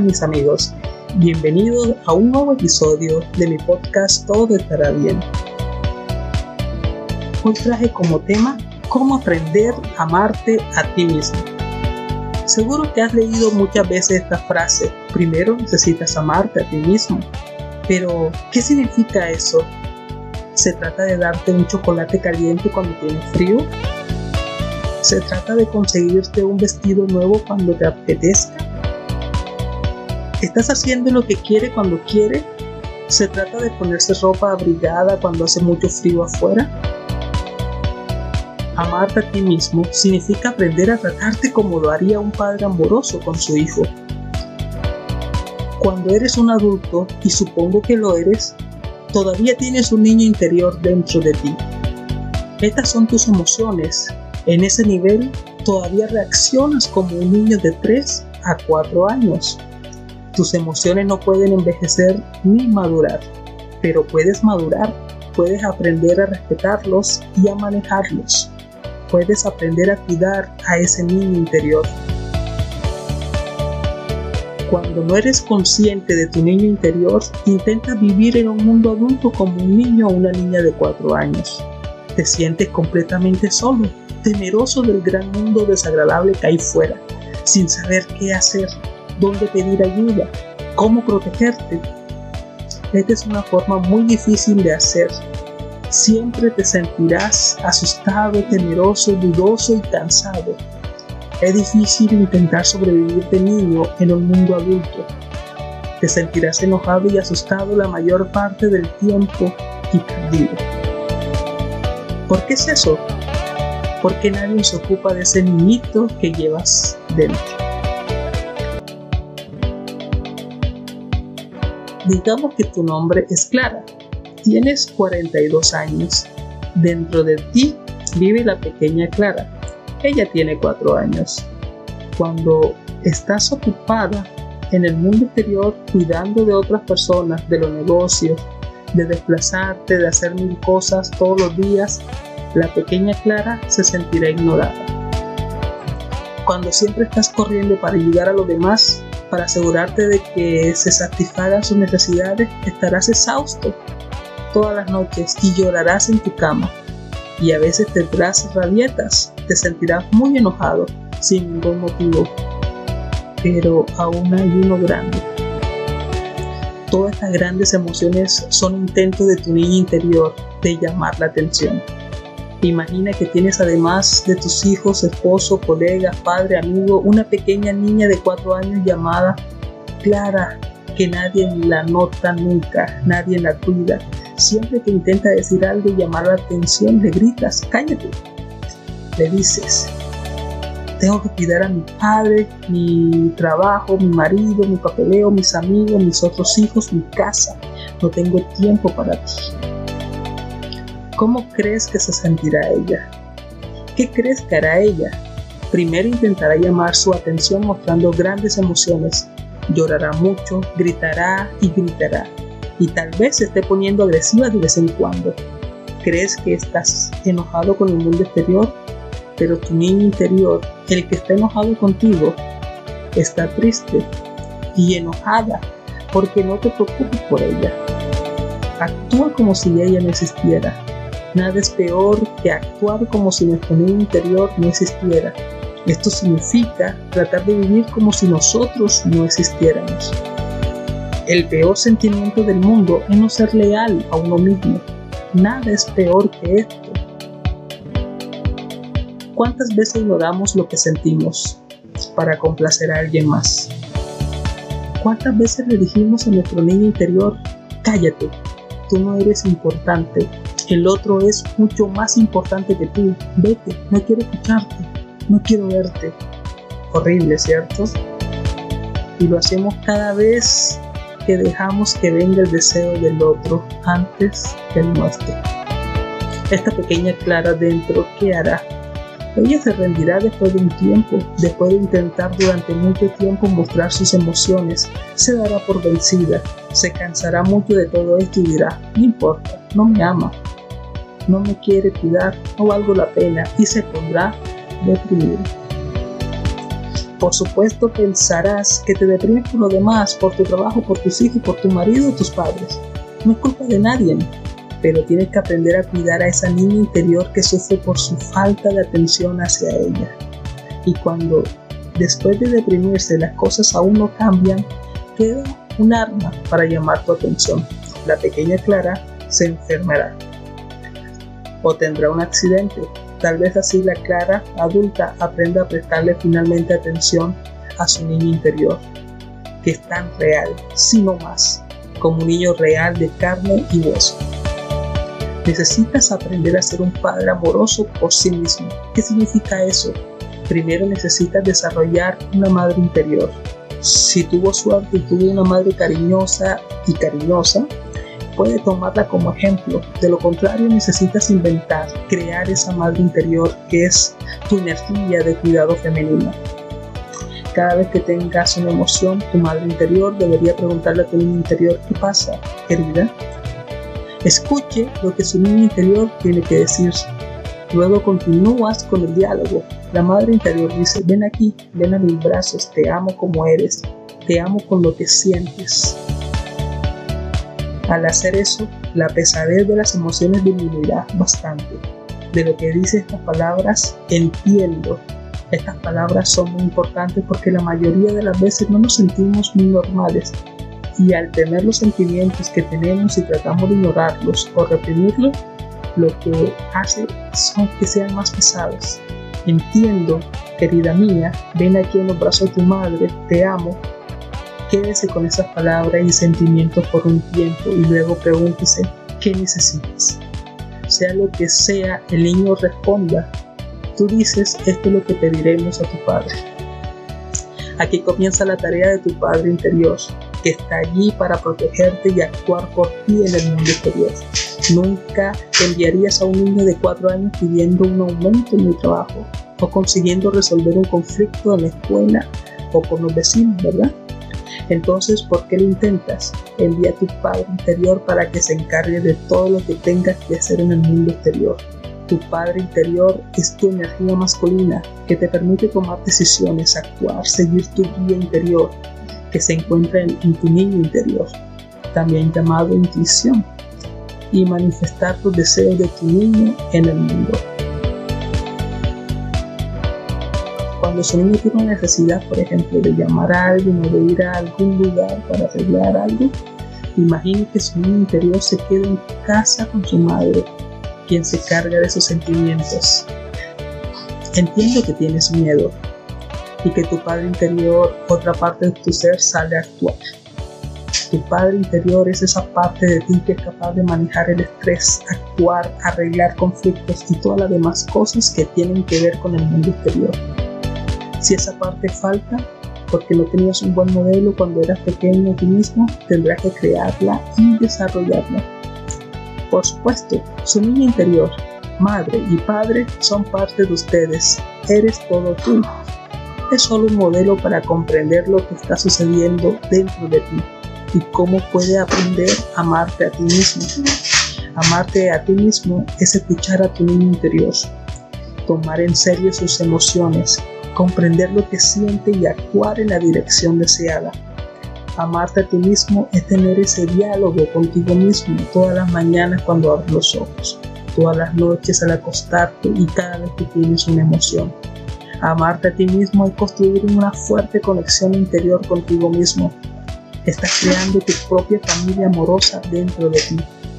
mis amigos, bienvenidos a un nuevo episodio de mi podcast Todo estará bien. Hoy traje como tema cómo aprender a amarte a ti mismo. Seguro que has leído muchas veces esta frase, primero necesitas amarte a ti mismo. Pero, ¿qué significa eso? ¿Se trata de darte un chocolate caliente cuando tienes frío? ¿Se trata de conseguirte un vestido nuevo cuando te apetezca? ¿Estás haciendo lo que quiere cuando quiere? ¿Se trata de ponerse ropa abrigada cuando hace mucho frío afuera? Amarte a ti mismo significa aprender a tratarte como lo haría un padre amoroso con su hijo. Cuando eres un adulto, y supongo que lo eres, todavía tienes un niño interior dentro de ti. Estas son tus emociones, en ese nivel todavía reaccionas como un niño de 3 a 4 años. Tus emociones no pueden envejecer ni madurar, pero puedes madurar, puedes aprender a respetarlos y a manejarlos. Puedes aprender a cuidar a ese niño interior. Cuando no eres consciente de tu niño interior, intenta vivir en un mundo adulto como un niño o una niña de 4 años. Te sientes completamente solo, temeroso del gran mundo desagradable que hay fuera, sin saber qué hacer, dónde pedir ayuda, cómo protegerte. Esta es una forma muy difícil de hacer. Siempre te sentirás asustado, temeroso, dudoso y cansado. Es difícil intentar sobrevivir de niño en un mundo adulto. Te sentirás enojado y asustado la mayor parte del tiempo y perdido. ¿Por qué es eso? porque nadie se ocupa de ese niñito que llevas dentro. Digamos que tu nombre es Clara. Tienes 42 años. Dentro de ti vive la pequeña Clara. Ella tiene 4 años. Cuando estás ocupada en el mundo exterior cuidando de otras personas, de los negocios, de desplazarte, de hacer mil cosas todos los días, la pequeña Clara se sentirá ignorada. Cuando siempre estás corriendo para ayudar a los demás, para asegurarte de que se satisfagan sus necesidades, estarás exhausto todas las noches y llorarás en tu cama. Y a veces tendrás rabietas, te sentirás muy enojado sin ningún motivo. Pero aún hay uno grande. Todas estas grandes emociones son intentos de tu niño interior de llamar la atención. Imagina que tienes además de tus hijos, esposo, colega, padre, amigo, una pequeña niña de cuatro años llamada Clara, que nadie la nota nunca, nadie la cuida. Siempre que intenta decir algo y llamar la atención, le gritas, cállate. Le dices, tengo que cuidar a mi padre, mi trabajo, mi marido, mi papeleo, mis amigos, mis otros hijos, mi casa. No tengo tiempo para ti. ¿Cómo crees que se sentirá ella? ¿Qué crees que hará ella? Primero intentará llamar su atención mostrando grandes emociones. Llorará mucho, gritará y gritará. Y tal vez se esté poniendo agresiva de vez en cuando. ¿Crees que estás enojado con el mundo exterior? Pero tu niño interior, el que está enojado contigo, está triste y enojada porque no te preocupes por ella. Actúa como si ella no existiera Nada es peor que actuar como si nuestro niño interior no existiera. Esto significa tratar de vivir como si nosotros no existiéramos. El peor sentimiento del mundo es no ser leal a uno mismo. Nada es peor que esto. ¿Cuántas veces ignoramos lo que sentimos para complacer a alguien más? ¿Cuántas veces le dijimos a nuestro niño interior, cállate, tú no eres importante, el otro es mucho más importante que tú. Vete, no quiero escucharte, no quiero verte. Horrible, ¿cierto? Y lo hacemos cada vez que dejamos que venga el deseo del otro antes que el nuestro. Esta pequeña Clara dentro, ¿qué hará? Ella se rendirá después de un tiempo, después de intentar durante mucho tiempo mostrar sus emociones, se dará por vencida, se cansará mucho de todo esto y dirá, no importa, no me ama, no me quiere cuidar, no valgo la pena y se pondrá deprimido. Por supuesto pensarás que te deprimes por lo demás, por tu trabajo, por tus hijos, por tu marido o tus padres. No es culpa de nadie, pero tienes que aprender a cuidar a esa niña interior que sufre por su falta de atención hacia ella. Y cuando después de deprimirse las cosas aún no cambian, queda un arma para llamar tu atención. La pequeña Clara se enfermará o tendrá un accidente. Tal vez así la Clara adulta aprenda a prestarle finalmente atención a su niño interior, que es tan real, sino más, como un niño real de carne y hueso. Necesitas aprender a ser un padre amoroso por sí mismo. ¿Qué significa eso? Primero necesitas desarrollar una madre interior. Si tuvo suerte y tuvo una madre cariñosa y cariñosa, puede tomarla como ejemplo. De lo contrario, necesitas inventar, crear esa madre interior que es tu energía de cuidado femenino. Cada vez que tengas una emoción, tu madre interior debería preguntarle a tu niño interior, ¿qué pasa, querida? Escuche lo que su niño interior tiene que decir. Luego continúas con el diálogo. La madre interior dice, ven aquí, ven a mis brazos, te amo como eres, te amo con lo que sientes. Al hacer eso, la pesadez de las emociones disminuirá bastante. De lo que dice estas palabras, entiendo. Estas palabras son muy importantes porque la mayoría de las veces no nos sentimos muy normales y al tener los sentimientos que tenemos y tratamos de ignorarlos o reprimirlos, lo que hace son que sean más pesados. Entiendo, querida mía, ven aquí en los brazos de tu madre, te amo. Quédese con esas palabras y sentimientos por un tiempo y luego pregúntese qué necesitas. Sea lo que sea, el niño responda. Tú dices, esto es lo que pediremos a tu padre. Aquí comienza la tarea de tu padre interior, que está allí para protegerte y actuar por ti en el mundo exterior. Nunca enviarías a un niño de cuatro años pidiendo un aumento en el trabajo o consiguiendo resolver un conflicto en la escuela o con los vecinos, ¿verdad? Entonces, ¿por qué lo intentas? Envía a tu padre interior para que se encargue de todo lo que tengas que hacer en el mundo exterior. Tu padre interior es tu energía masculina que te permite tomar decisiones, actuar, seguir tu guía interior, que se encuentra en, tu niño interior, también llamado intuición, y manifestar los deseos de tu niño en el mundo. Cuando tiene una necesidad, por ejemplo, de llamar a alguien o de ir a algún lugar para arreglar algo, imagine que su niño interior se queda en casa con su madre, quien se carga de sus sentimientos. Entiendo que tienes miedo, y que tu Padre interior, otra parte de tu ser, sale a actuar. Tu Padre interior es esa parte de ti que es capaz de manejar el estrés, actuar, arreglar conflictos y todas las demás cosas que tienen que ver con el mundo exterior. Si esa parte falta, porque no tenías un buen modelo cuando eras pequeño tú mismo, tendrás que crearla y desarrollarla. Por supuesto, su niño interior, madre y padre son parte de ustedes. Eres todo tú es solo un modelo para comprender lo que está sucediendo dentro de ti y cómo puede aprender a amarte a ti mismo. Amarte a ti mismo es escuchar a tu niño interior, tomar en serio sus emociones, comprender lo que siente y actuar en la dirección deseada. Amarte a ti mismo es tener ese diálogo contigo mismo todas las mañanas cuando abres los ojos, todas las noches al acostarte y cada vez que tienes una emoción. Amarte a ti mismo y construir una fuerte conexión interior contigo mismo. Estás creando tu propia familia amorosa dentro de ti.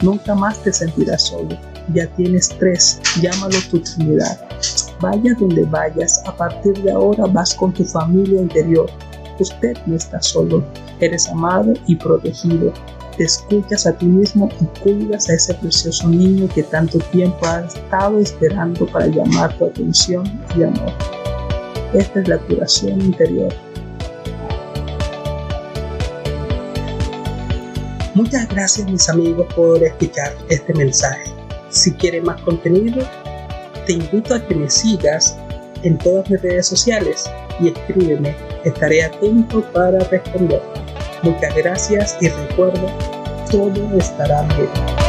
Nunca más te sentirás solo. Ya tienes tres, llámalo tu Trinidad. Vayas donde vayas, a partir de ahora vas con tu familia interior. Usted no está solo, eres amado y protegido. Te escuchas a ti mismo y cuidas a ese precioso niño que tanto tiempo ha estado esperando para llamar tu atención y amor. Esta es la curación interior. Muchas gracias mis amigos por escuchar este mensaje. Si quieres más contenido, te invito a que me sigas en todas mis redes sociales y escríbeme. Estaré atento para responder. Muchas gracias y recuerda, todo estará bien.